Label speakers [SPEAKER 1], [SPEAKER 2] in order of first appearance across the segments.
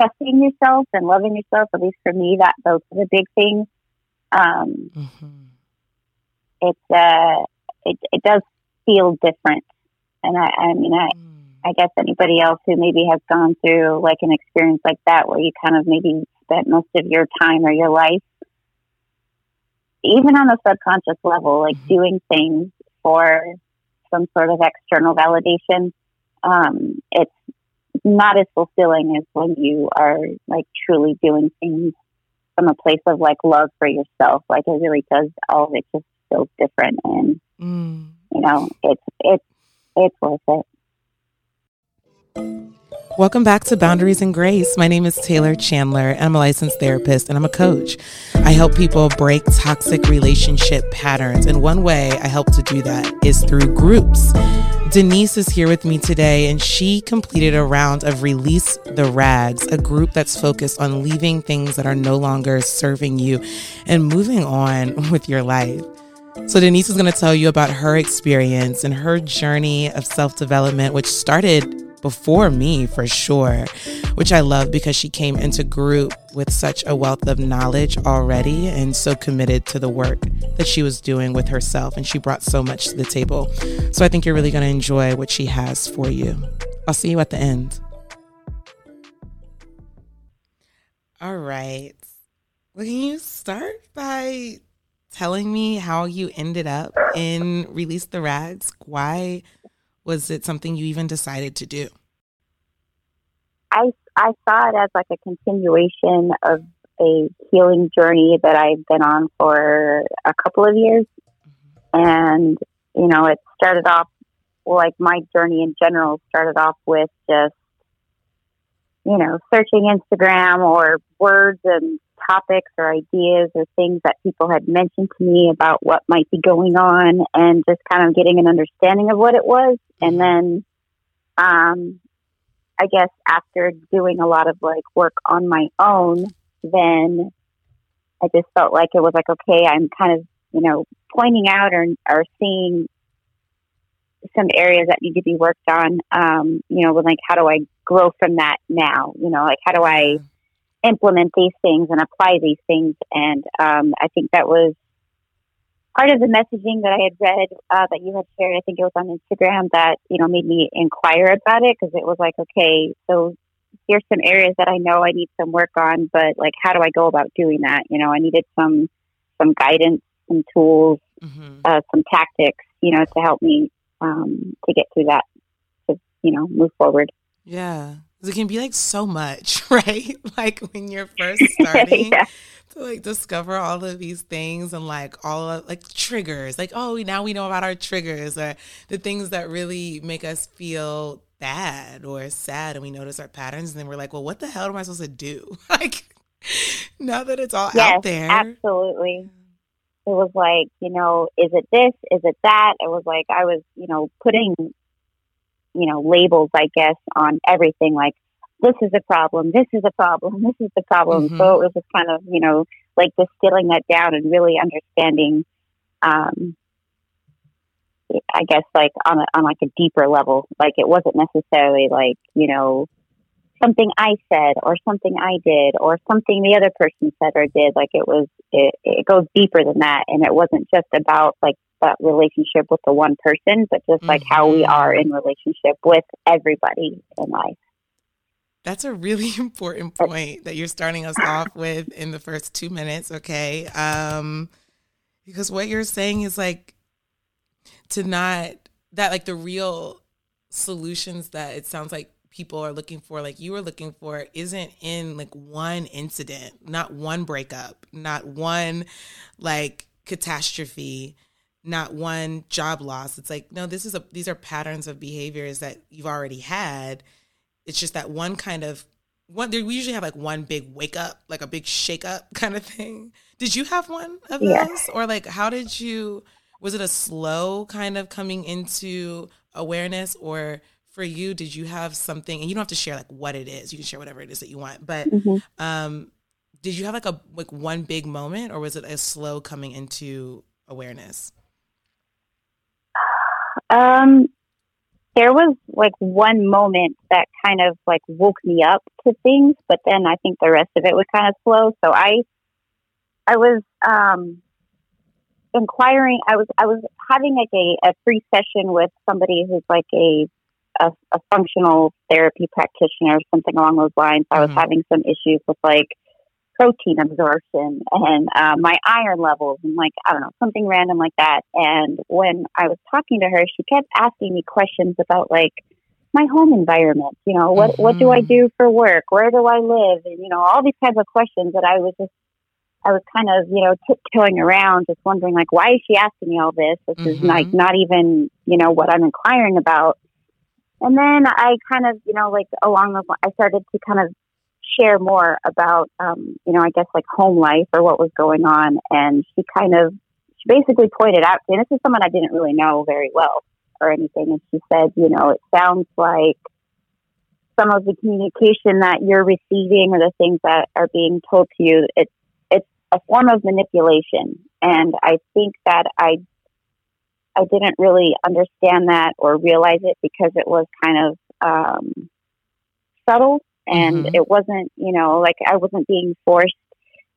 [SPEAKER 1] trusting yourself and loving yourself. At least for me, that those are the big things. Um, mm-hmm. It's uh, it it does feel different, and I I mean I. Mm. I guess anybody else who maybe has gone through like an experience like that where you kind of maybe spent most of your time or your life even on a subconscious level, like mm-hmm. doing things for some sort of external validation, um, it's not as fulfilling as when you are like truly doing things from a place of like love for yourself. Like it really does all of it just feels different and mm. you know, it's it's it's worth it.
[SPEAKER 2] Welcome back to Boundaries and Grace. My name is Taylor Chandler, and I'm a licensed therapist and I'm a coach. I help people break toxic relationship patterns, and one way I help to do that is through groups. Denise is here with me today, and she completed a round of Release the Rags, a group that's focused on leaving things that are no longer serving you and moving on with your life. So, Denise is going to tell you about her experience and her journey of self development, which started before me for sure, which I love because she came into group with such a wealth of knowledge already and so committed to the work that she was doing with herself. And she brought so much to the table. So I think you're really going to enjoy what she has for you. I'll see you at the end. All right. Well, can you start by telling me how you ended up in Release the Rags? Why was it something you even decided to do?
[SPEAKER 1] I I saw it as like a continuation of a healing journey that I've been on for a couple of years, mm-hmm. and you know, it started off like my journey in general started off with just you know searching Instagram or words and topics or ideas or things that people had mentioned to me about what might be going on and just kind of getting an understanding of what it was. And then, um, I guess after doing a lot of like work on my own, then I just felt like it was like, okay, I'm kind of, you know, pointing out or, or seeing some areas that need to be worked on. Um, you know, like, how do I grow from that now? You know, like, how do I, implement these things and apply these things. And um, I think that was part of the messaging that I had read uh, that you had shared. I think it was on Instagram that you know made me inquire about it because it was like, okay, so here's some areas that I know I need some work on, but like, how do I go about doing that? You know, I needed some some guidance, some tools, mm-hmm. uh, some tactics, you know, to help me um, to get through that, to you know, move forward.
[SPEAKER 2] Yeah it can be like so much, right? like when you're first starting yeah. To like discover all of these things and like all of like triggers, like, oh, now we know about our triggers or the things that really make us feel bad or sad and we notice our patterns and then we're like, well, what the hell am I supposed to do? like now that it's all yes, out there.
[SPEAKER 1] Absolutely. It was like, you know, is it this? Is it that? It was like I was, you know, putting you know, labels, I guess, on everything like this is a problem, this is a problem, this is the problem. Mm-hmm. So it was just kind of, you know, like distilling that down and really understanding, um, I guess like on a, on like a deeper level, like it wasn't necessarily like, you know, something I said or something I did or something the other person said or did. Like it was, it, it goes deeper than that. And it wasn't just about like that relationship with the one person, but just like mm-hmm. how we are in relationship with everybody in life.
[SPEAKER 2] That's a really important point that you're starting us off with in the first two minutes, okay? Um, because what you're saying is like to not that like the real solutions that it sounds like people are looking for, like you were looking for, isn't in like one incident, not one breakup, not one like catastrophe not one job loss. It's like, no, this is a these are patterns of behaviors that you've already had. It's just that one kind of one we usually have like one big wake up, like a big shake up kind of thing. Did you have one of those? Or like how did you was it a slow kind of coming into awareness or for you did you have something and you don't have to share like what it is you can share whatever it is that you want but mm-hmm. um did you have like a like one big moment or was it a slow coming into awareness
[SPEAKER 1] um, there was like one moment that kind of like woke me up to things, but then I think the rest of it was kind of slow. So I, I was um, inquiring. I was I was having like a, a free session with somebody who's like a, a, a functional therapy practitioner or something along those lines. I was mm-hmm. having some issues with like protein absorption and uh, my iron levels and like I don't know something random like that. And when I was talking to her, she kept asking me questions about like my home environment. You know, what mm-hmm. what do I mm-hmm. do for work? Where do I live? And you know, all these kinds of questions that I was just I was kind of you know tiptoeing around, just wondering like why is she asking me all this? This mm-hmm. is like not even you know what I'm inquiring about. And then I kind of, you know, like along the, I started to kind of share more about, um, you know, I guess like home life or what was going on. And she kind of, she basically pointed out, to me, and this is someone I didn't really know very well or anything. And she said, you know, it sounds like some of the communication that you're receiving or the things that are being told to you, it's, it's a form of manipulation. And I think that I, I didn't really understand that or realize it because it was kind of um, subtle and mm-hmm. it wasn't, you know, like I wasn't being forced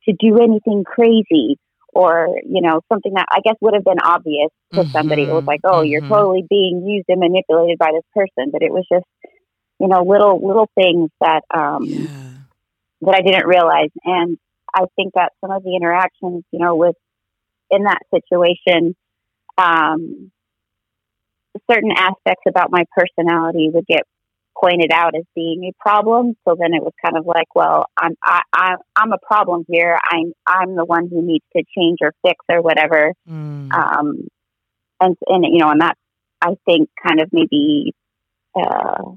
[SPEAKER 1] to do anything crazy or, you know, something that I guess would have been obvious to mm-hmm. somebody. It was like, oh, mm-hmm. you're totally being used and manipulated by this person. But it was just, you know, little, little things that, um, yeah. that I didn't realize. And I think that some of the interactions, you know, with, in that situation, um, certain aspects about my personality would get pointed out as being a problem. So then it was kind of like, well, I'm I, I I'm a problem here. I'm I'm the one who needs to change or fix or whatever. Mm. Um, and and you know, and that I think kind of maybe uh,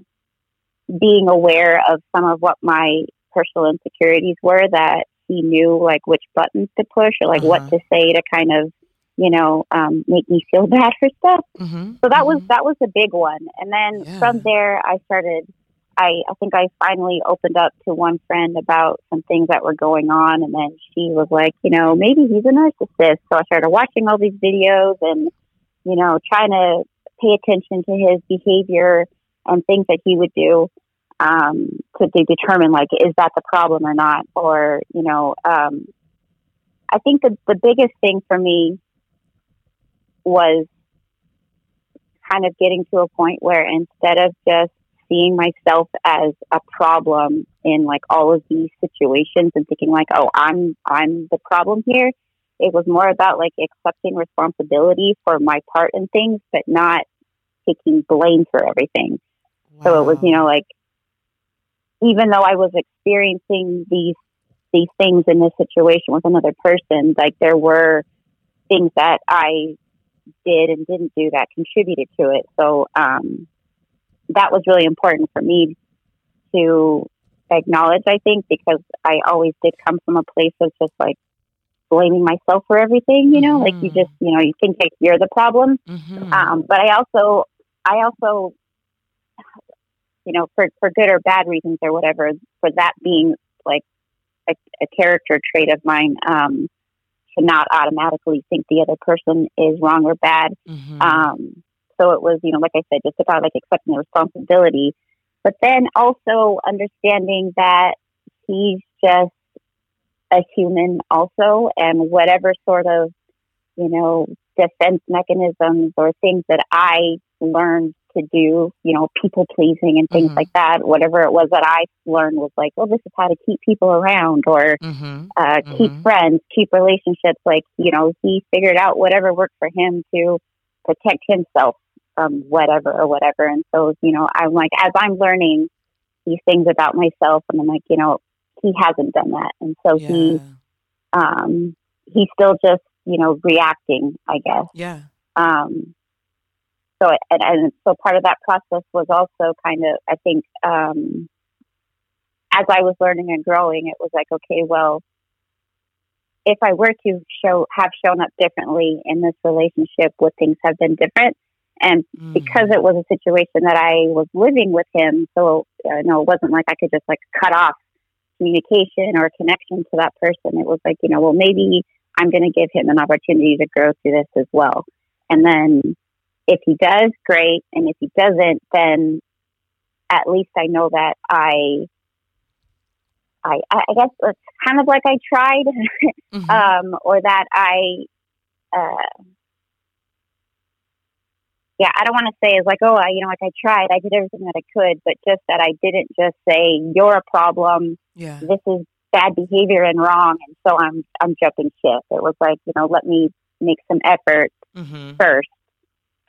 [SPEAKER 1] being aware of some of what my personal insecurities were that he knew like which buttons to push or like uh-huh. what to say to kind of you know, um, make me feel bad for stuff. Mm-hmm. So that mm-hmm. was that was a big one. And then yeah. from there, I started. I, I think I finally opened up to one friend about some things that were going on, and then she was like, you know, maybe he's a narcissist. So I started watching all these videos and, you know, trying to pay attention to his behavior and things that he would do um, to, to determine like is that the problem or not, or you know, um, I think the the biggest thing for me was kind of getting to a point where instead of just seeing myself as a problem in like all of these situations and thinking like, oh, I'm I'm the problem here. It was more about like accepting responsibility for my part in things, but not taking blame for everything. Wow. So it was, you know, like even though I was experiencing these these things in this situation with another person, like there were things that I did and didn't do that contributed to it. So um, that was really important for me to acknowledge, I think, because I always did come from a place of just like blaming myself for everything, you know, mm-hmm. like you mm-hmm. just, you know, you think like you're the problem. Mm-hmm. Um, but I also, I also, you know, for, for good or bad reasons or whatever, for that being like a, a character trait of mine, um, to not automatically think the other person is wrong or bad. Mm-hmm. Um, so it was, you know, like I said, just about like accepting the responsibility, but then also understanding that he's just a human also, and whatever sort of, you know, defense mechanisms or things that I learned to do, you know, people pleasing and things mm-hmm. like that. Whatever it was that I learned was like, well, this is how to keep people around or mm-hmm. Uh, keep mm-hmm. friends, keep relationships. Like, you know, he figured out whatever worked for him to protect himself from whatever or whatever. And so, you know, I'm like, as I'm learning these things about myself, and I'm like, you know, he hasn't done that. And so yeah. he, um, he's still just, you know, reacting, I guess.
[SPEAKER 2] Yeah.
[SPEAKER 1] Um, so and, and so part of that process was also kind of I think um, as I was learning and growing, it was like okay, well, if I were to show have shown up differently in this relationship, would things have been different? And mm. because it was a situation that I was living with him, so uh, you know, it wasn't like I could just like cut off communication or connection to that person. It was like, you know, well, maybe I'm going to give him an opportunity to grow through this as well. And then if he does, great. And if he doesn't, then at least I know that I, I, I guess it's kind of like I tried, mm-hmm. um, or that I, uh, yeah, I don't want to say it's like, oh, I, you know, like I tried, I did everything that I could, but just that I didn't just say you're a problem.
[SPEAKER 2] Yeah,
[SPEAKER 1] this is bad behavior and wrong, and so I'm I'm jumping ship. It was like, you know, let me make some effort mm-hmm. first,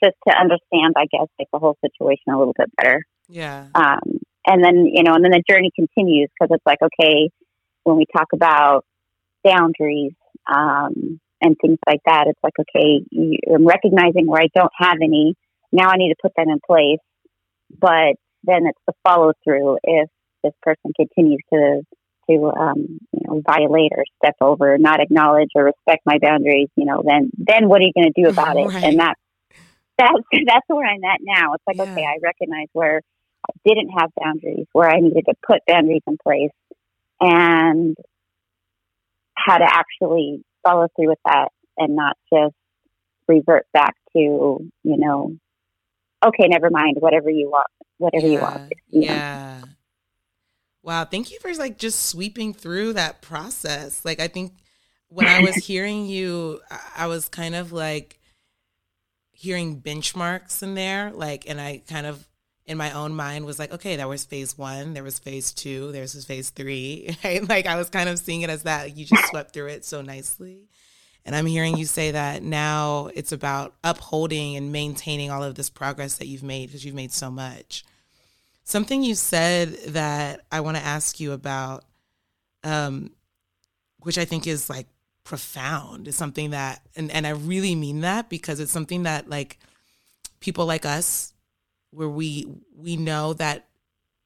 [SPEAKER 1] just to understand, I guess, like the whole situation a little bit better.
[SPEAKER 2] Yeah.
[SPEAKER 1] Um, and then you know, and then the journey continues because it's like, okay, when we talk about boundaries um, and things like that, it's like, okay, I'm recognizing where I don't have any. Now I need to put them in place, but then it's the follow through if this person continues to to um, you know violate or step over, not acknowledge or respect my boundaries, you know, then then what are you going to do about it? And that that's that's where I'm at now. It's like yeah. okay, I recognize where I didn't have boundaries, where I needed to put boundaries in place, and how to actually follow through with that and not just revert back to you know okay never mind whatever you want whatever
[SPEAKER 2] yeah.
[SPEAKER 1] you want
[SPEAKER 2] you yeah know? Wow, thank you for like just sweeping through that process. Like I think when I was hearing you, I was kind of like hearing benchmarks in there, like, and I kind of in my own mind was like, okay, that was phase one, there was phase two, there's phase three, right? Like I was kind of seeing it as that. You just swept through it so nicely. And I'm hearing you say that now it's about upholding and maintaining all of this progress that you've made because you've made so much. Something you said that I want to ask you about, um, which I think is like profound, is something that, and, and I really mean that because it's something that like people like us, where we we know that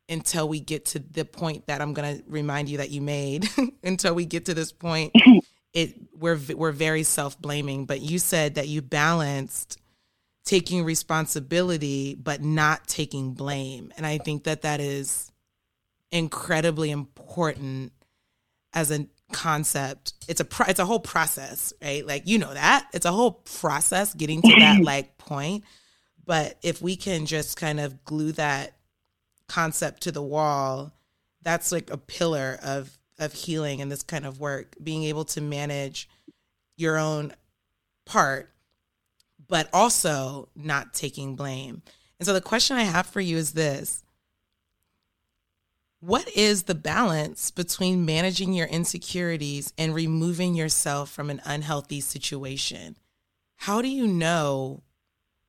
[SPEAKER 2] until we get to the point that I'm going to remind you that you made, until we get to this point, it we're we're very self blaming. But you said that you balanced taking responsibility but not taking blame and i think that that is incredibly important as a concept. It's a pro- it's a whole process right? Like you know that. It's a whole process getting to that like point. But if we can just kind of glue that concept to the wall that's like a pillar of of healing and this kind of work being able to manage your own part but also not taking blame. And so the question I have for you is this What is the balance between managing your insecurities and removing yourself from an unhealthy situation? How do you know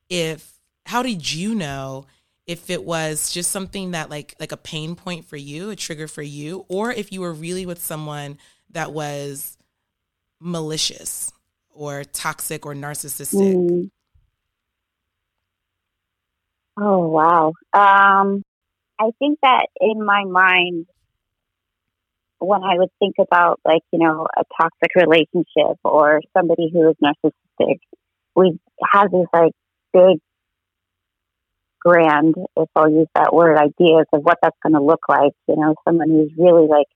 [SPEAKER 2] if, how did you know if it was just something that like like a pain point for you, a trigger for you, or if you were really with someone that was malicious or toxic or narcissistic? Mm.
[SPEAKER 1] Oh, wow. Um, I think that in my mind, when I would think about like, you know, a toxic relationship or somebody who is narcissistic, we have these like big, grand, if I'll use that word, ideas of what that's going to look like. You know, someone who's really like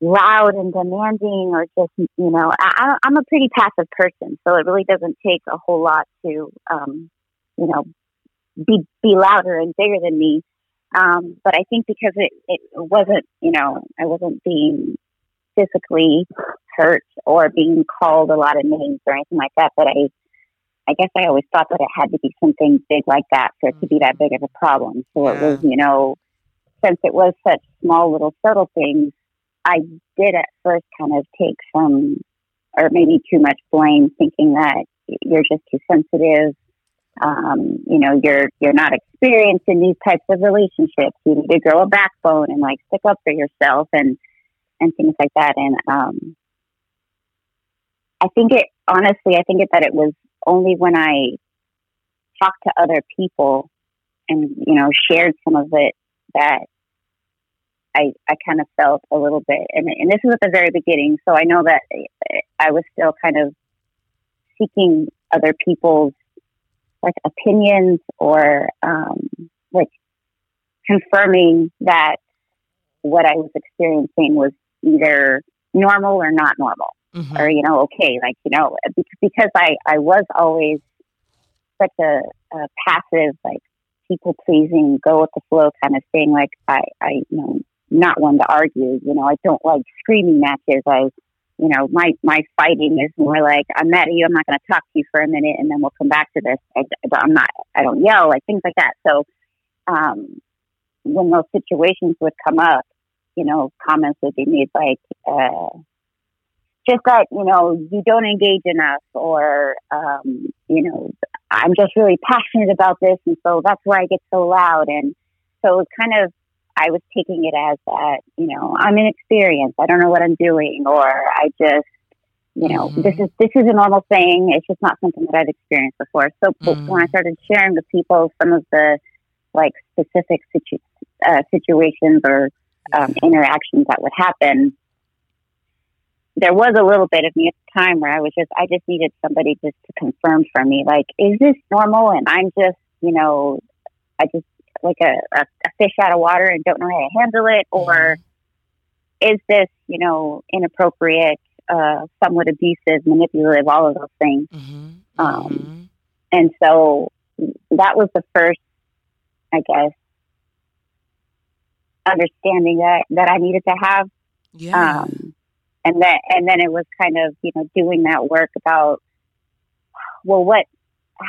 [SPEAKER 1] loud and demanding or just, you know, I, I'm a pretty passive person. So it really doesn't take a whole lot to, um, you know, be be louder and bigger than me. Um, but I think because it, it wasn't, you know, I wasn't being physically hurt or being called a lot of names or anything like that. But I, I guess I always thought that it had to be something big like that for it to be that big of a problem. So yeah. it was, you know, since it was such small little subtle things, I did at first kind of take some, or maybe too much blame, thinking that you're just too sensitive um, you know, you're you're not experienced in these types of relationships. You need to grow a backbone and like stick up for yourself and and things like that. And um, I think it honestly, I think it that it was only when I talked to other people and you know shared some of it that I I kind of felt a little bit. And and this was at the very beginning, so I know that I was still kind of seeking other people's like opinions or um, like confirming that what I was experiencing was either normal or not normal, mm-hmm. or you know, okay, like you know, because I I was always such a, a passive, like people pleasing, go with the flow kind of thing. Like I, I, you know, not one to argue. You know, I don't like screaming matches. I, you know, my my fighting is more like I'm mad at you. I'm not going to talk to you for a minute, and then we'll come back to this. I, I'm not. I don't yell like things like that. So, um, when those situations would come up, you know, comments would be made like, uh, just that you know you don't engage enough, or um, you know, I'm just really passionate about this, and so that's why I get so loud. And so it's kind of I was taking it as that, you know, I'm inexperienced. I don't know what I'm doing, or I just, you know, mm-hmm. this is this is a normal thing. It's just not something that I've experienced before. So mm-hmm. when I started sharing with people some of the like specific situ- uh, situations or um, interactions that would happen, there was a little bit of me at the time where I was just, I just needed somebody just to confirm for me, like, is this normal? And I'm just, you know, I just like a, a, a fish out of water and don't know how to handle it, or is this, you know, inappropriate, uh, somewhat abusive, manipulative, all of those things. Mm-hmm. Um, mm-hmm. And so that was the first, I guess, understanding that that I needed to have.
[SPEAKER 2] Yeah. Um,
[SPEAKER 1] and that, and then it was kind of you know doing that work about well what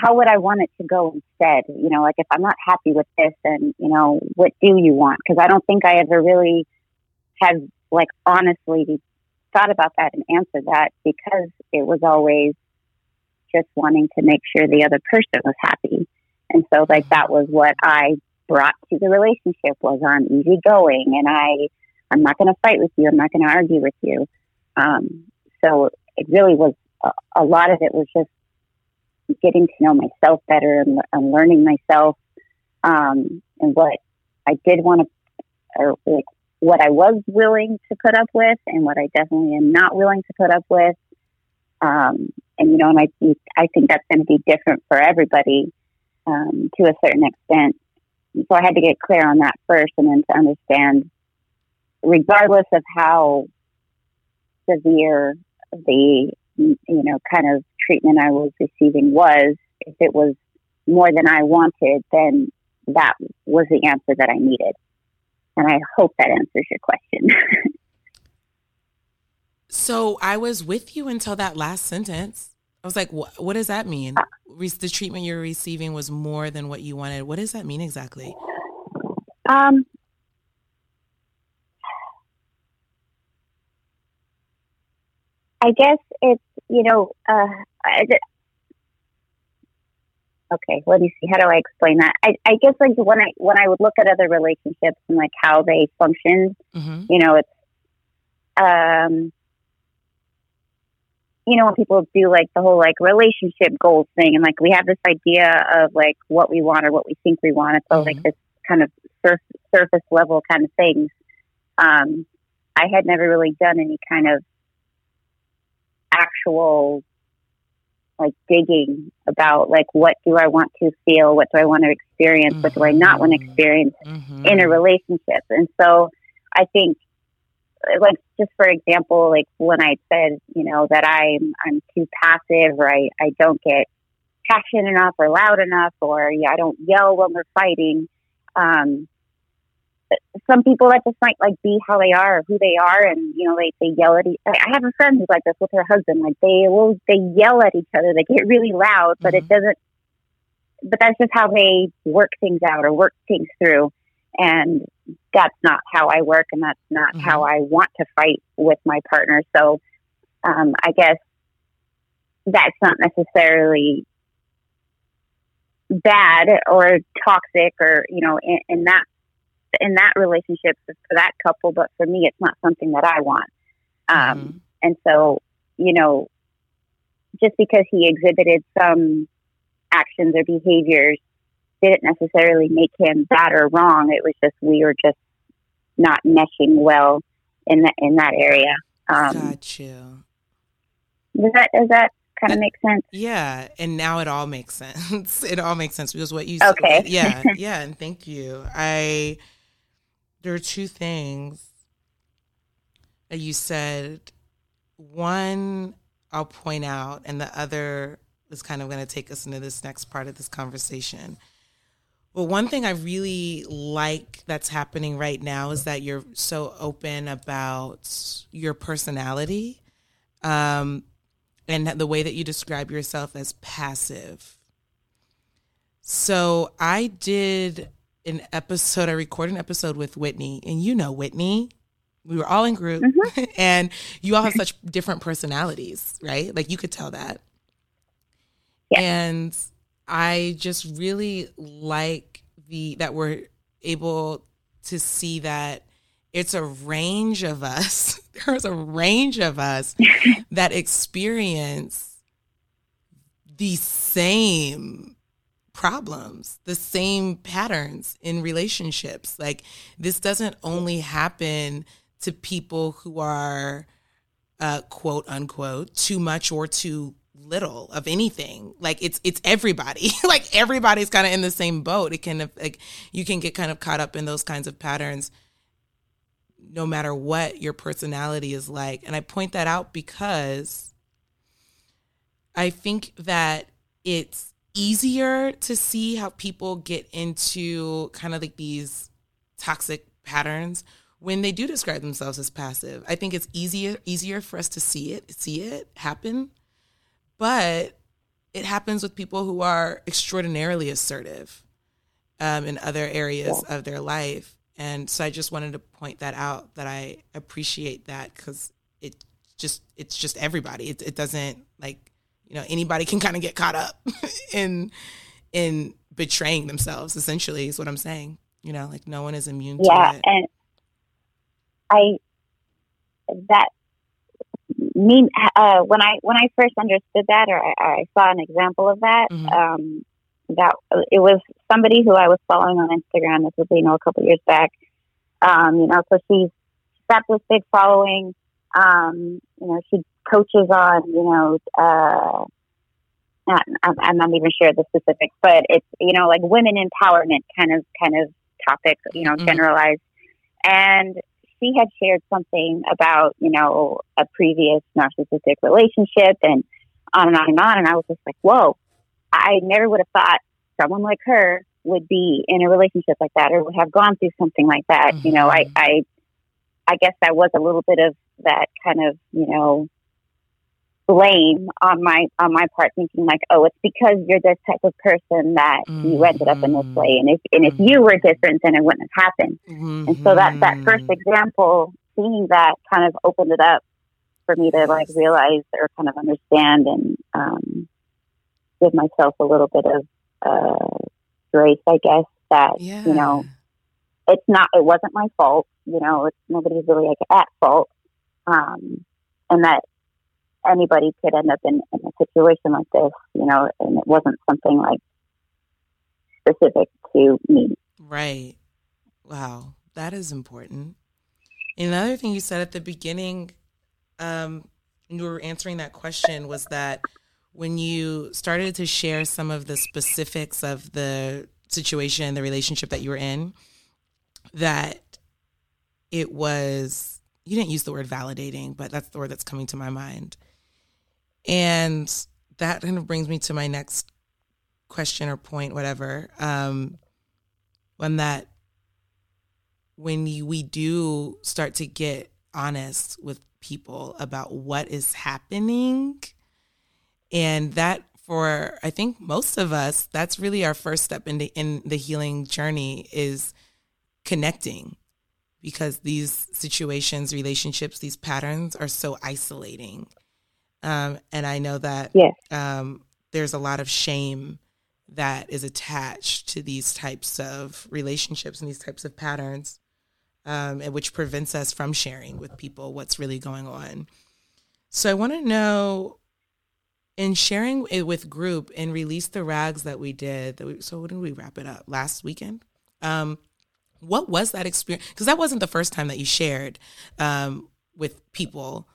[SPEAKER 1] how would I want it to go instead? You know, like if I'm not happy with this, then you know, what do you want? Because I don't think I ever really have like honestly thought about that and answered that because it was always just wanting to make sure the other person was happy. And so like that was what I brought to the relationship was I'm easygoing and I I'm not going to fight with you. I'm not going to argue with you. Um, so it really was a, a lot of it was just getting to know myself better and, and learning myself um, and what I did want to, or like what I was willing to put up with and what I definitely am not willing to put up with. Um, and you know, and I I think that's going to be different for everybody um, to a certain extent. So I had to get clear on that first, and then to understand, regardless of how severe the you know kind of treatment I was receiving was, if it was more than I wanted, then that was the answer that I needed. And I hope that answers your question.
[SPEAKER 2] so I was with you until that last sentence. I was like, what, what does that mean? Uh, the treatment you're receiving was more than what you wanted. What does that mean exactly?
[SPEAKER 1] Um, I guess it's you know, uh, okay, let me see. How do I explain that? I, I guess like when I when I would look at other relationships and like how they function, mm-hmm. you know, it's um, you know, when people do like the whole like relationship goals thing, and like we have this idea of like what we want or what we think we want. It's mm-hmm. like this kind of surf, surface level kind of things. Um, I had never really done any kind of actual like digging about like what do I want to feel, what do I want to experience, mm-hmm. what do I not want to mm-hmm. experience mm-hmm. in a relationship. And so I think like just for example, like when I said, you know, that I'm I'm too passive or I, I don't get passionate enough or loud enough or yeah, I don't yell when we're fighting. Um, some people that just might like be how they are, who they are, and you know they they yell at. Each, I have a friend who's like this with her husband. Like they will they yell at each other. They get really loud, but mm-hmm. it doesn't. But that's just how they work things out or work things through, and that's not how I work, and that's not mm-hmm. how I want to fight with my partner. So, um, I guess that's not necessarily bad or toxic or you know in, in that in that relationship for that couple, but for me, it's not something that I want. Um, mm-hmm. And so, you know, just because he exhibited some actions or behaviors didn't necessarily make him bad or wrong. It was just we were just not meshing well in that in that area.
[SPEAKER 2] Um, Got you.
[SPEAKER 1] Does that does that kind of make sense?
[SPEAKER 2] Yeah, and now it all makes sense. it all makes sense because what you
[SPEAKER 1] okay.
[SPEAKER 2] Said, yeah, yeah, and thank you. I there are two things that you said. One, I'll point out, and the other is kind of going to take us into this next part of this conversation. Well, one thing I really like that's happening right now is that you're so open about your personality um, and the way that you describe yourself as passive. So I did an episode, I recorded an episode with Whitney, and you know Whitney. We were all in group, mm-hmm. and you all have such different personalities, right? Like you could tell that. Yeah. And I just really like the that we're able to see that it's a range of us. There's a range of us that experience the same problems, the same patterns in relationships. Like this doesn't only happen to people who are uh, quote unquote too much or too little of anything. Like it's it's everybody. Like everybody's kind of in the same boat. It can like you can get kind of caught up in those kinds of patterns no matter what your personality is like. And i point that out because i think that it's easier to see how people get into kind of like these toxic patterns when they do describe themselves as passive. I think it's easier easier for us to see it, see it happen. But it happens with people who are extraordinarily assertive um, in other areas yeah. of their life. And so I just wanted to point that out that I appreciate that because it just it's just everybody. It, it doesn't like you know anybody can kind of get caught up in in betraying themselves essentially is what i'm saying. You know like no one is immune
[SPEAKER 1] yeah,
[SPEAKER 2] to it.
[SPEAKER 1] and i that mean uh, when i when i first understood that or i, I saw an example of that mm-hmm. um that it was somebody who i was following on instagram this was you know a couple years back. Um you know so she's got this big following. Um you know she coaches on, you know, uh, I'm, I'm not even sure the specifics, but it's you know like women empowerment kind of kind of topic, you know, mm-hmm. generalized. And she had shared something about you know a previous narcissistic relationship and on and on and on, and I was just like, whoa, I never would have thought someone like her would be in a relationship like that or would have gone through something like that. Mm-hmm. You know, I, I I guess that was a little bit of that kind of you know blame on my on my part, thinking like, oh, it's because you're this type of person that mm-hmm. you ended up in this mm-hmm. way, and if and if you were different, then it wouldn't have happened. Mm-hmm. And so that that first example, seeing that, kind of opened it up for me to like realize or kind of understand and um, give myself a little bit of uh, grace, I guess. That yeah. you know, it's not, it wasn't my fault. You know, it's nobody's really like at fault. Um, and that anybody could end up in, in a situation like this, you know, and it wasn't something like specific to me.
[SPEAKER 2] Right. Wow. That is important. Another thing you said at the beginning, um, you were answering that question, was that when you started to share some of the specifics of the situation, the relationship that you were in, that it was, you didn't use the word validating, but that's the word that's coming to my mind and that kind of brings me to my next question or point, whatever. Um, when that, when you, we do start to get honest with people about what is happening, and that for I think most of us, that's really our first step in the in the healing journey is connecting because these situations, relationships, these patterns are so isolating. Um, and I know that
[SPEAKER 1] yes.
[SPEAKER 2] um, there's a lot of shame that is attached to these types of relationships and these types of patterns, um, and which prevents us from sharing with people what's really going on. So I want to know, in sharing it with group and release the rags that we did. That we, so when did we wrap it up? Last weekend. Um, what was that experience? Because that wasn't the first time that you shared um, with people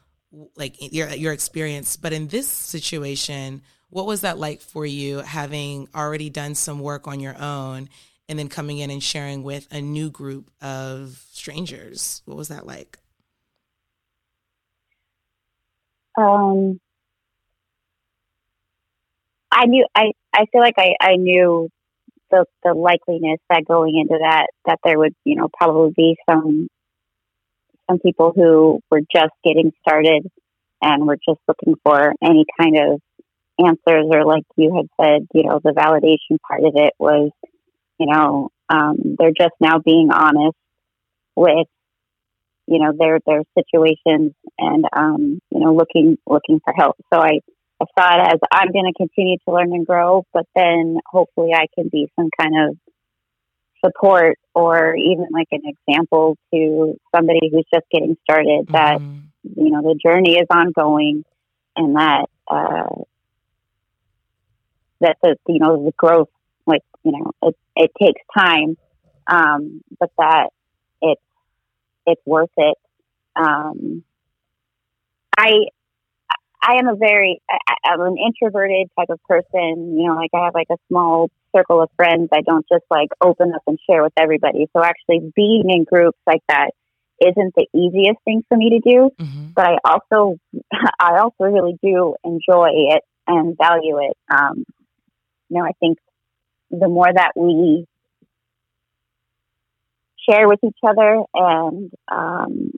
[SPEAKER 2] like your your experience but in this situation what was that like for you having already done some work on your own and then coming in and sharing with a new group of strangers? What was that like?
[SPEAKER 1] Um I knew I I feel like I I knew the the likeliness that going into that that there would you know probably be some some people who were just getting started and were just looking for any kind of answers or like you had said you know the validation part of it was you know um, they're just now being honest with you know their their situations and um, you know looking looking for help. So i I saw it as I'm going to continue to learn and grow, but then hopefully I can be some kind of support or even like an example to somebody who's just getting started mm-hmm. that, you know, the journey is ongoing and that, uh, that the, you know, the growth, like, you know, it, it takes time, um, but that it's, it's worth it. Um, I, I am a very, I, am an introverted type of person. You know, like I have like a small circle of friends. I don't just like open up and share with everybody. So actually being in groups like that isn't the easiest thing for me to do. Mm-hmm. But I also, I also really do enjoy it and value it. Um, you know, I think the more that we share with each other and um,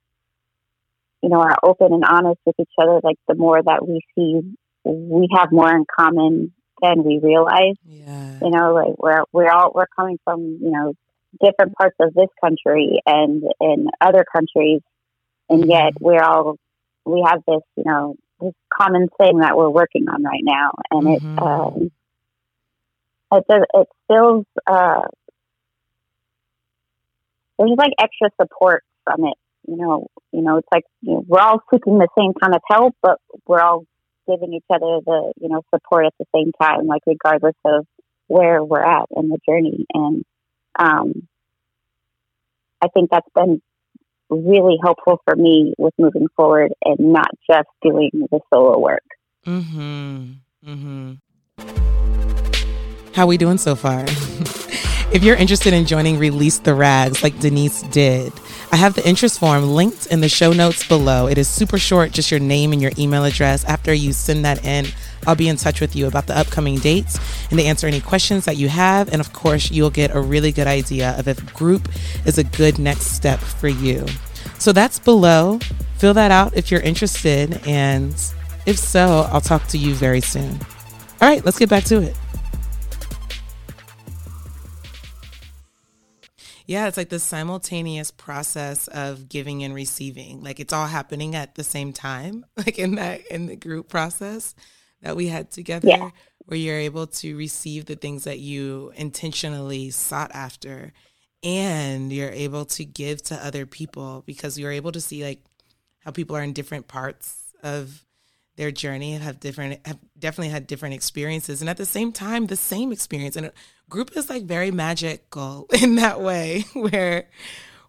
[SPEAKER 1] you know, are open and honest with each other, like the more that we see we have more in common than we realize. Yeah. You know, like we're we're all we're coming from, you know, different parts of this country and in other countries and mm-hmm. yet we're all we have this, you know, this common thing that we're working on right now. And mm-hmm. it um it does it feels uh there's like extra support from it you know, you know, it's like you know, we're all seeking the same kind of help, but we're all giving each other the you know support at the same time, like regardless of where we're at in the journey. And um, I think that's been really helpful for me with moving forward and not just doing the solo work.
[SPEAKER 2] Mm-hmm. Mm-hmm. How we doing so far? if you're interested in joining Release the Rags like Denise did, I have the interest form linked in the show notes below. It is super short, just your name and your email address. After you send that in, I'll be in touch with you about the upcoming dates and to answer any questions that you have. And of course, you'll get a really good idea of if group is a good next step for you. So that's below. Fill that out if you're interested. And if so, I'll talk to you very soon. All right, let's get back to it. Yeah, it's like the simultaneous process of giving and receiving. Like it's all happening at the same time, like in that in the group process that we had together yeah. where you're able to receive the things that you intentionally sought after and you're able to give to other people because you're able to see like how people are in different parts of their journey have different have definitely had different experiences and at the same time the same experience and group is like very magical in that way where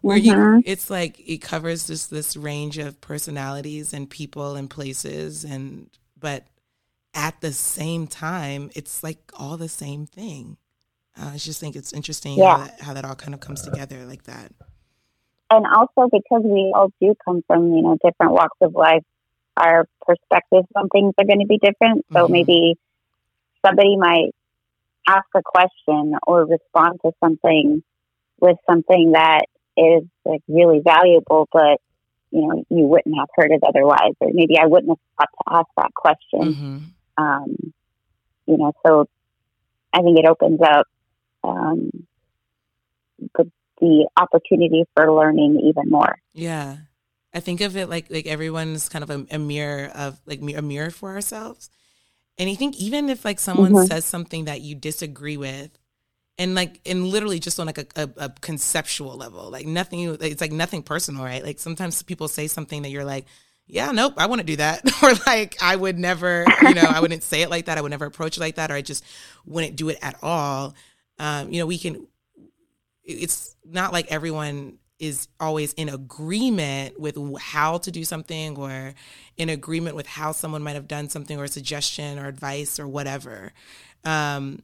[SPEAKER 2] where mm-hmm. you it's like it covers just this range of personalities and people and places and but at the same time it's like all the same thing uh, i just think it's interesting yeah. how, that, how that all kind of comes together like that
[SPEAKER 1] and also because we all do come from you know different walks of life our perspectives on things are going to be different so mm-hmm. maybe somebody might ask a question or respond to something with something that is like really valuable, but you know you wouldn't have heard it otherwise, or maybe I wouldn't have thought to ask that question. Mm-hmm. Um, you know, so I think it opens up um, the the opportunity for learning even more.
[SPEAKER 2] Yeah, I think of it like like everyone's kind of a, a mirror of like a mirror for ourselves. And I think even if like someone mm-hmm. says something that you disagree with, and like and literally just on like a, a, a, conceptual level, like nothing, it's like nothing personal, right? Like sometimes people say something that you're like, yeah, nope, I wouldn't do that, or like I would never, you know, I wouldn't say it like that, I would never approach it like that, or I just wouldn't do it at all. Um, you know, we can. It's not like everyone is always in agreement with how to do something or in agreement with how someone might have done something or a suggestion or advice or whatever. Um,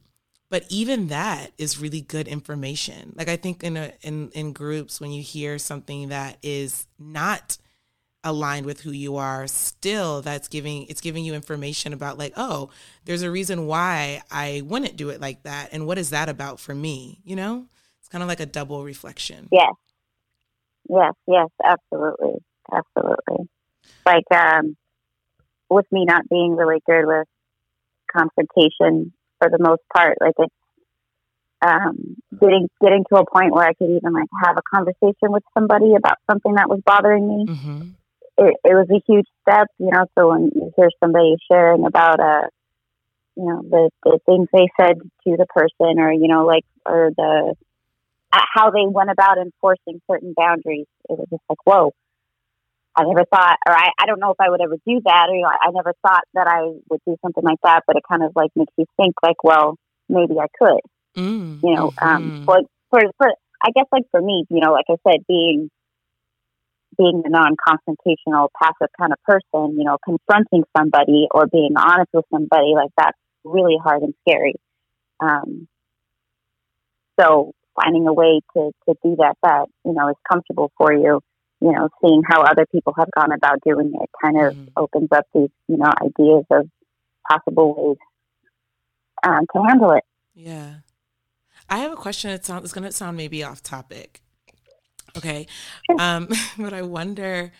[SPEAKER 2] but even that is really good information. Like I think in a, in in groups when you hear something that is not aligned with who you are still that's giving it's giving you information about like oh there's a reason why i wouldn't do it like that and what is that about for me you know it's kind of like a double reflection
[SPEAKER 1] yes yes yes absolutely absolutely like um with me not being really good with confrontation for the most part like it's um, getting getting to a point where I could even like have a conversation with somebody about something that was bothering me. Mm-hmm. It, it was a huge step, you know. So when you hear somebody sharing about a, uh, you know, the the things they said to the person, or you know, like or the how they went about enforcing certain boundaries, it was just like, whoa. I never thought, or I, I don't know if I would ever do that, or you know, I never thought that I would do something like that. But it kind of like makes you think, like, well, maybe I could. Mm, you know, um, mm-hmm. um, for, for, for, I guess like for me, you know, like I said, being, being a non-confrontational, passive kind of person, you know, confronting somebody or being honest with somebody like that's really hard and scary. Um, so finding a way to, to do that, that, you know, is comfortable for you, you know, seeing how other people have gone about doing it kind of mm-hmm. opens up these, you know, ideas of possible ways um, to handle it.
[SPEAKER 2] Yeah. I have a question. It sounds it's going to sound maybe off topic. Okay, um, but I wonder,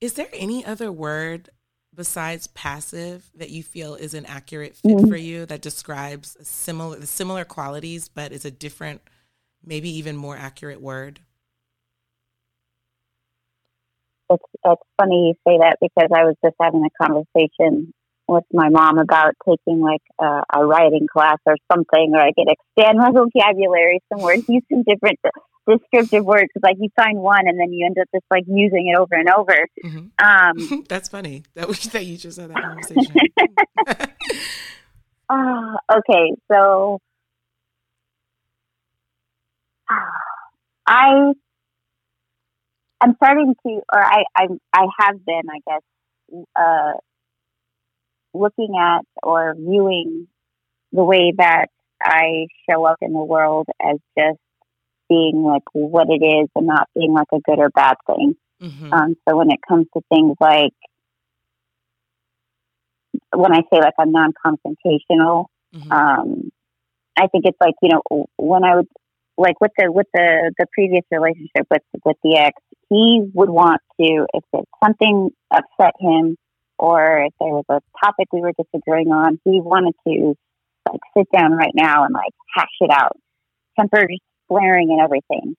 [SPEAKER 2] is there any other word besides passive that you feel is an accurate fit mm-hmm. for you that describes similar similar qualities, but is a different, maybe even more accurate word?
[SPEAKER 1] It's, it's funny you say that because I was just having a conversation with my mom about taking like a, a writing class or something, or I could expand my vocabulary some words, use some different descriptive words because like you find one and then you end up just like using it over and over.
[SPEAKER 2] Mm-hmm. Um, That's funny that we, that you just had that conversation.
[SPEAKER 1] uh, okay, so I I'm starting to, or I I I have been, I guess, uh, looking at or viewing the way that I show up in the world as just being like what it is and not being like a good or bad thing. Mm-hmm. Um, so when it comes to things like when I say like I'm non-confrontational, mm-hmm. um, I think it's like you know when I would like with the with the the previous relationship with with the ex, he would want to if something upset him or if there was a topic we were disagreeing on, he wanted to like sit down right now and like hash it out, tempers flaring and everything.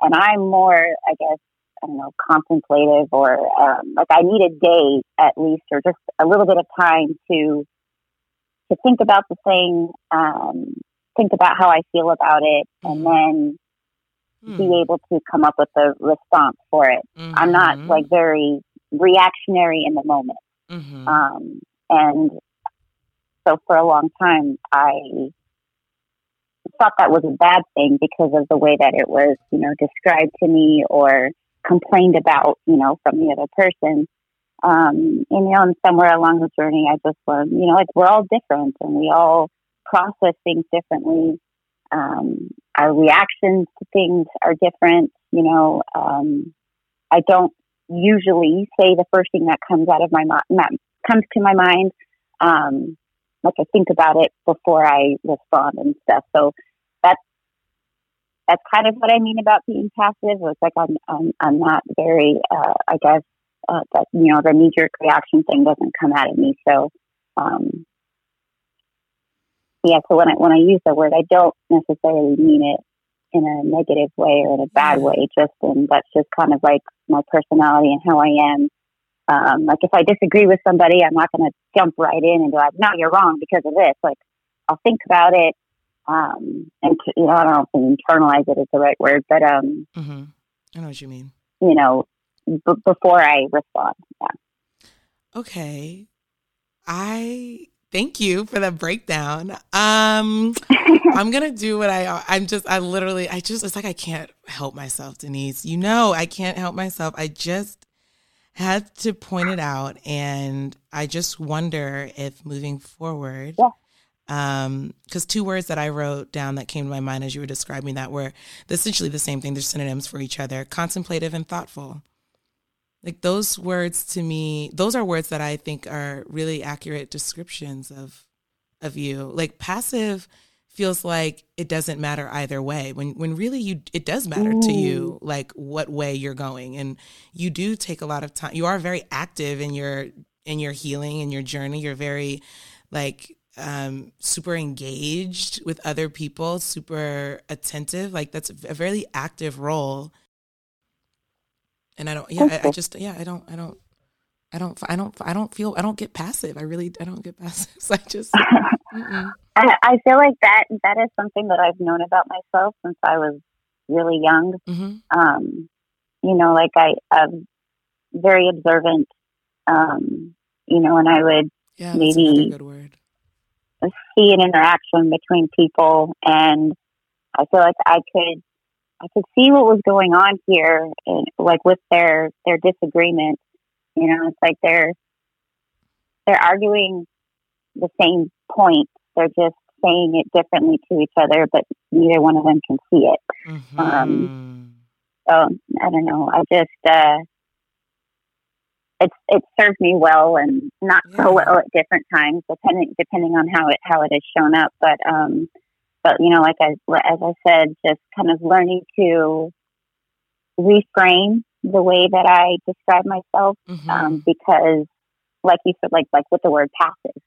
[SPEAKER 1] And I'm more, I guess, I don't know, contemplative or um, like I need a day at least, or just a little bit of time to to think about the thing, um, think about how I feel about it, and mm-hmm. then mm. be able to come up with a response for it. Mm-hmm. I'm not mm-hmm. like very reactionary in the moment. Mm-hmm. Um, and so for a long time, I thought that was a bad thing because of the way that it was, you know, described to me or complained about, you know, from the other person. Um, and, you know, and somewhere along the journey, I just learned, you know, like we're all different and we all process things differently. Um, our reactions to things are different. You know, um, I don't usually say the first thing that comes out of my mind, that comes to my mind. Um, like I think about it before I respond and stuff. So that's that's kind of what I mean about being passive. It's like I'm I'm, I'm not very, uh, I guess, uh, that you know the knee jerk reaction thing doesn't come out of me. So um, yeah. So when I when I use the word, I don't necessarily mean it in a negative way or in a bad way. Just and that's just kind of like my personality and how I am. Um, like if I disagree with somebody, I'm not going to jump right in and be like, "No, you're wrong because of this." Like I'll think about it, um, and you know, I don't know if internalize it is the right word, but um,
[SPEAKER 2] mm-hmm. I know what you mean.
[SPEAKER 1] You know, b- before I respond. Yeah.
[SPEAKER 2] Okay, I Thank you for the breakdown. Um, I'm gonna do what I. I'm just. I literally. I just. It's like I can't help myself, Denise. You know, I can't help myself. I just had to point it out, and I just wonder if moving forward. Yeah. Um, because two words that I wrote down that came to my mind as you were describing that were essentially the same thing. They're synonyms for each other: contemplative and thoughtful. Like those words to me, those are words that I think are really accurate descriptions of of you. Like passive feels like it doesn't matter either way when when really you it does matter Ooh. to you like what way you're going and you do take a lot of time you are very active in your in your healing and your journey you're very like um super engaged with other people super attentive like that's a very active role and i don't yeah I, I just yeah i don't i don't I don't, I don't, I don't feel, I don't get passive. I really, I don't get passive. So I just,
[SPEAKER 1] I, I, feel like that, that is something that I've known about myself since I was really young. Mm-hmm. Um, you know, like I, I'm very observant, um, you know, and I would yeah, maybe see an interaction between people and I feel like I could, I could see what was going on here, and, like with their, their disagreement you know, it's like they're they're arguing the same point. They're just saying it differently to each other, but neither one of them can see it. Mm-hmm. Um, so I don't know. I just uh, it's it served me well and not yeah. so well at different times, depending depending on how it how it has shown up. But um, but you know, like I as I said, just kind of learning to reframe the way that I describe myself mm-hmm. um, because, like you said, like like with the word passive,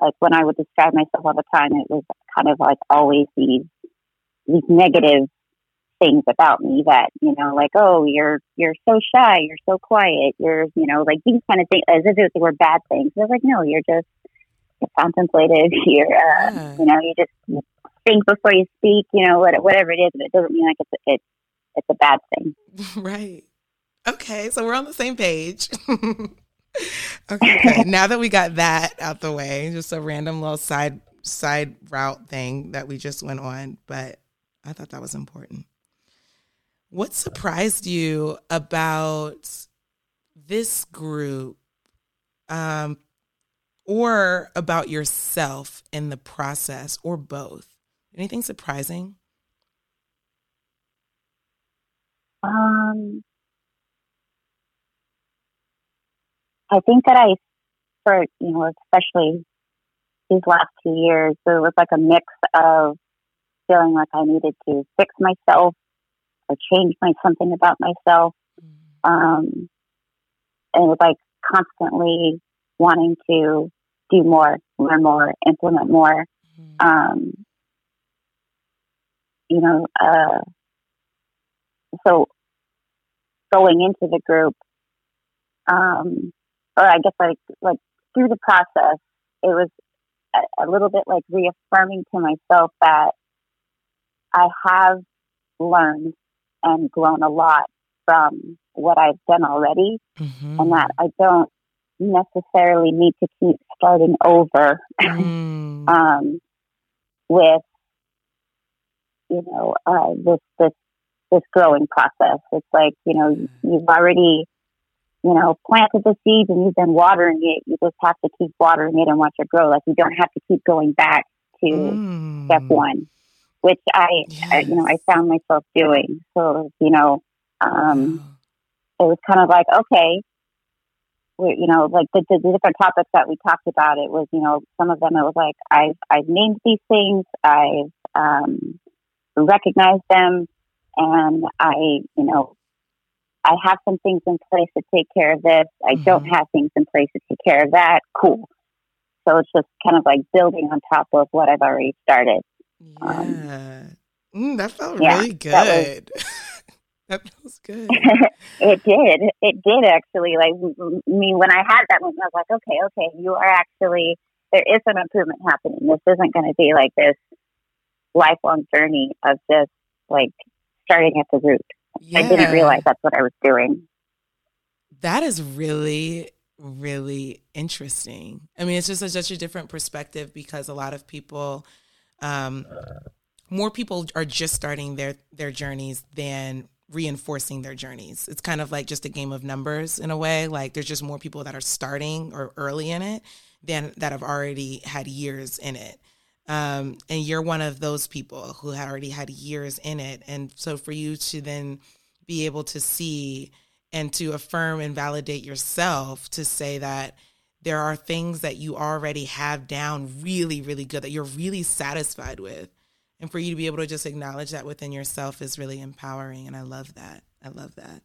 [SPEAKER 1] like when I would describe myself all the time, it was kind of like always these these negative things about me that you know, like oh, you're you're so shy, you're so quiet, you're you know, like these kind of things, as if it were bad things. Was like, no, you're just you're contemplative. You're uh, yeah. you know, you just think before you speak. You know, whatever it is, but it doesn't mean like it's it's it's a bad thing.
[SPEAKER 2] Right. Okay, so we're on the same page. okay, now that we got that out the way, just a random little side side route thing that we just went on, but I thought that was important. What surprised you about this group um, or about yourself in the process or both? Anything surprising?
[SPEAKER 1] Um, I think that I, for, you know, especially these last two years, there was like a mix of feeling like I needed to fix myself or change my something about myself. Mm-hmm. Um, and it was like constantly wanting to do more, learn more, implement more. Mm-hmm. Um, you know, uh, so going into the group, um, or I guess like like through the process, it was a, a little bit like reaffirming to myself that I have learned and grown a lot from what I've done already, mm-hmm. and that I don't necessarily need to keep starting over mm. um, with you know uh, this this this growing process. It's like you know you've already you know, planted the seeds and you've been watering it. You just have to keep watering it and watch it grow. Like you don't have to keep going back to mm. step one, which I, yes. I, you know, I found myself doing. So, you know, um, it was kind of like, okay, we, you know, like the, the, the different topics that we talked about, it was, you know, some of them, it was like, I've, I've named these things, I've, um, recognized them, and I, you know, I have some things in place to take care of this. I mm-hmm. don't have things in place to take care of that. Cool. So it's just kind of like building on top of what I've already started.
[SPEAKER 2] Um, yeah. Um, mm, that felt yeah, really good. That, was, that feels good.
[SPEAKER 1] it did. It did actually. Like me, when I had that moment, I was like, okay, okay, you are actually, there is some improvement happening. This isn't going to be like this lifelong journey of just like starting at the root. Yeah. I didn't realize that's what I was doing.
[SPEAKER 2] That is really, really interesting. I mean, it's just a, such a different perspective because a lot of people, um, more people are just starting their their journeys than reinforcing their journeys. It's kind of like just a game of numbers in a way. Like there's just more people that are starting or early in it than that have already had years in it. Um, and you're one of those people who had already had years in it. And so for you to then be able to see and to affirm and validate yourself to say that there are things that you already have down really, really good that you're really satisfied with. And for you to be able to just acknowledge that within yourself is really empowering. And I love that. I love that.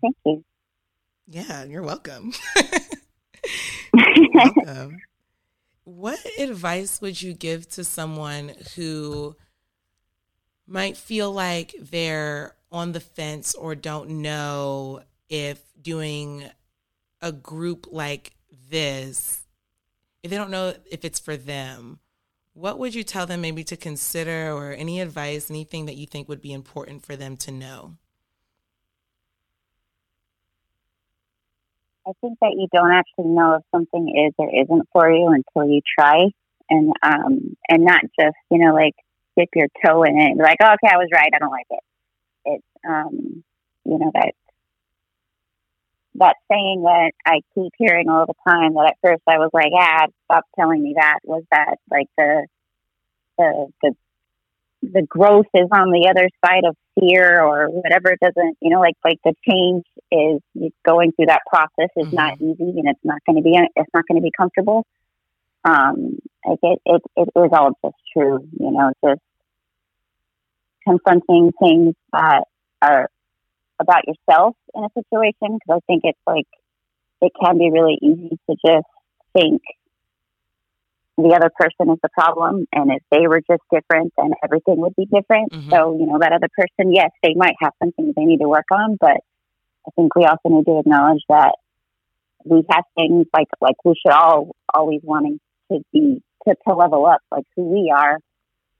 [SPEAKER 1] Thank you.
[SPEAKER 2] Yeah, you're welcome. welcome. What advice would you give to someone who might feel like they're on the fence or don't know if doing a group like this, if they don't know if it's for them, what would you tell them maybe to consider or any advice, anything that you think would be important for them to know?
[SPEAKER 1] I think that you don't actually know if something is or isn't for you until you try, and um, and not just you know like dip your toe in it, like oh, okay, I was right, I don't like it. It's um, you know that that saying that I keep hearing all the time that at first I was like, ah, stop telling me that was that like the the the the growth is on the other side of fear or whatever it doesn't you know like like the change is going through that process is mm-hmm. not easy and it's not going to be it's not going to be comfortable um like it, it it is all just true you know just confronting things that are about yourself in a situation because I think it's like it can be really easy to just think the other person is the problem and if they were just different then everything would be different mm-hmm. so you know that other person yes they might have something they need to work on but i think we also need to acknowledge that we have things like like we should all always wanting to be to, to level up like who we are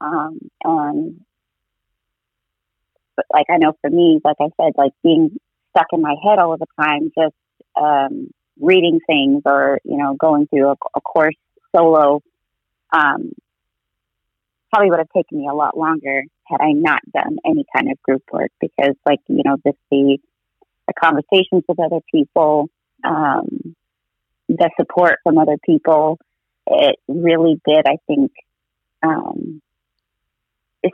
[SPEAKER 1] um, and but like I know for me, like I said, like being stuck in my head all of the time, just um, reading things or you know going through a, a course solo, um, probably would have taken me a lot longer had I not done any kind of group work because, like you know, just the the conversations with other people, um, the support from other people, it really did, I think, um,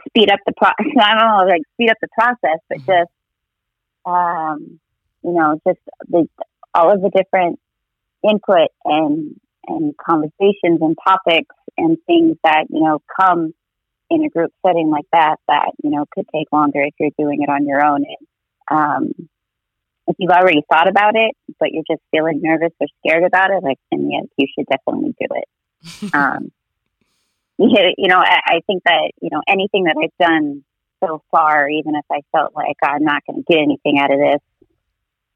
[SPEAKER 1] speed up the process. I don't know, like speed up the process, but mm-hmm. just, um, you know, just the, all of the different input and, and conversations and topics and things that, you know, come in a group setting like that, that, you know, could take longer if you're doing it on your own. And, um, if you've already thought about it, but you're just feeling nervous or scared about it, like, then yeah, you should definitely do it. um, you know, I, I think that, you know, anything that I've done so far, even if I felt like I'm not going to get anything out of this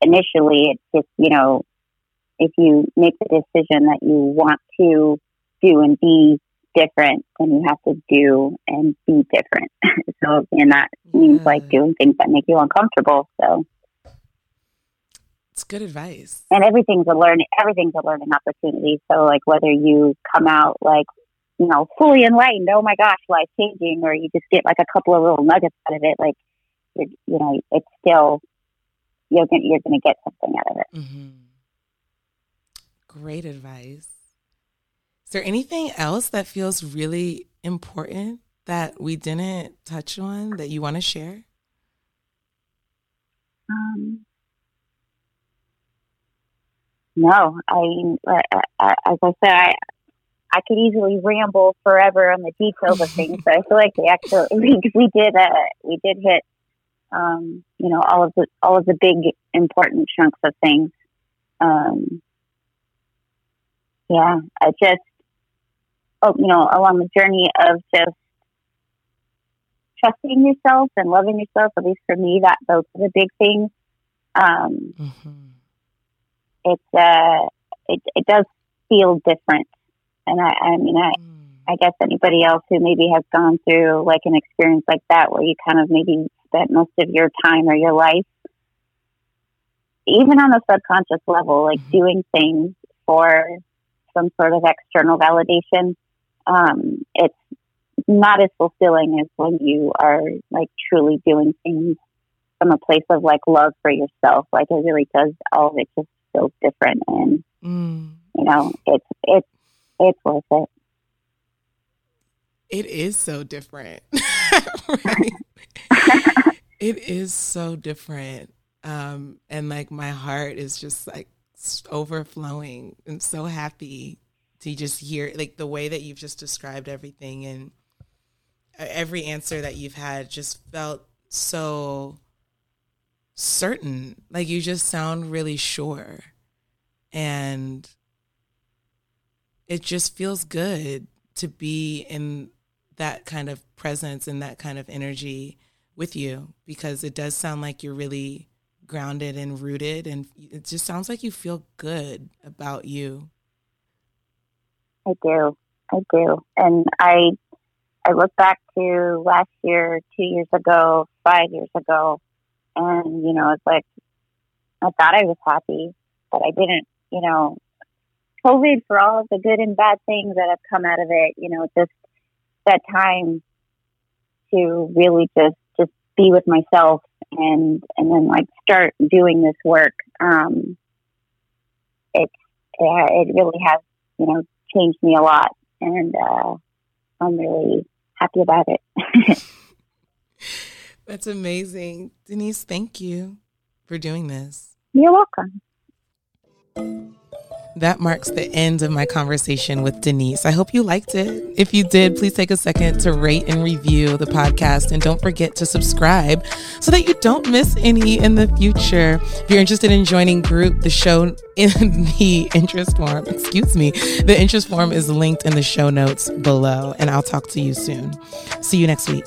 [SPEAKER 1] initially, it's just, you know, if you make the decision that you want to do and be different, then you have to do and be different. so, and that means like doing things that make you uncomfortable. So,
[SPEAKER 2] it's good advice.
[SPEAKER 1] And everything's a learning, everything's a learning opportunity. So, like whether you come out like you know, fully enlightened, oh my gosh, life changing, or you just get like a couple of little nuggets out of it, like, you know, it's still, you're gonna, you're gonna get something out of it. Mm-hmm.
[SPEAKER 2] Great advice. Is there anything else that feels really important that we didn't touch on that you want to share? Um,
[SPEAKER 1] no, I, as I said, I, I could easily ramble forever on the details of things, but I feel like we actually we, we did uh, we did hit um, you know all of the all of the big important chunks of things. Um, yeah, I just oh you know along the journey of just trusting yourself and loving yourself. At least for me, that those are the big things. Um, mm-hmm. It's uh, it it does feel different and I, I mean, I, mm. I guess anybody else who maybe has gone through like an experience like that, where you kind of maybe spent most of your time or your life, even on a subconscious level, like mm-hmm. doing things for some sort of external validation, um, it's not as fulfilling as when you are like truly doing things from a place of like love for yourself. Like it really does, all of it just feels different. And, mm. you know, it's, it's, it's worth it.
[SPEAKER 2] It is so different. it is so different. Um, and like my heart is just like overflowing. And so happy to just hear like the way that you've just described everything and uh, every answer that you've had just felt so certain. Like you just sound really sure. And it just feels good to be in that kind of presence and that kind of energy with you because it does sound like you're really grounded and rooted and it just sounds like you feel good about you.
[SPEAKER 1] I do. I do. And i i look back to last year two years ago five years ago and you know it's like i thought i was happy but i didn't you know. Covid for all of the good and bad things that have come out of it you know just that time to really just just be with myself and and then like start doing this work. Um, it it really has you know changed me a lot, and uh, I'm really happy about it.
[SPEAKER 2] That's amazing, Denise. Thank you for doing this.
[SPEAKER 1] You're welcome.
[SPEAKER 2] That marks the end of my conversation with Denise. I hope you liked it. If you did, please take a second to rate and review the podcast and don't forget to subscribe so that you don't miss any in the future. If you're interested in joining group, the show in the interest form, excuse me, the interest form is linked in the show notes below, and I'll talk to you soon. See you next week.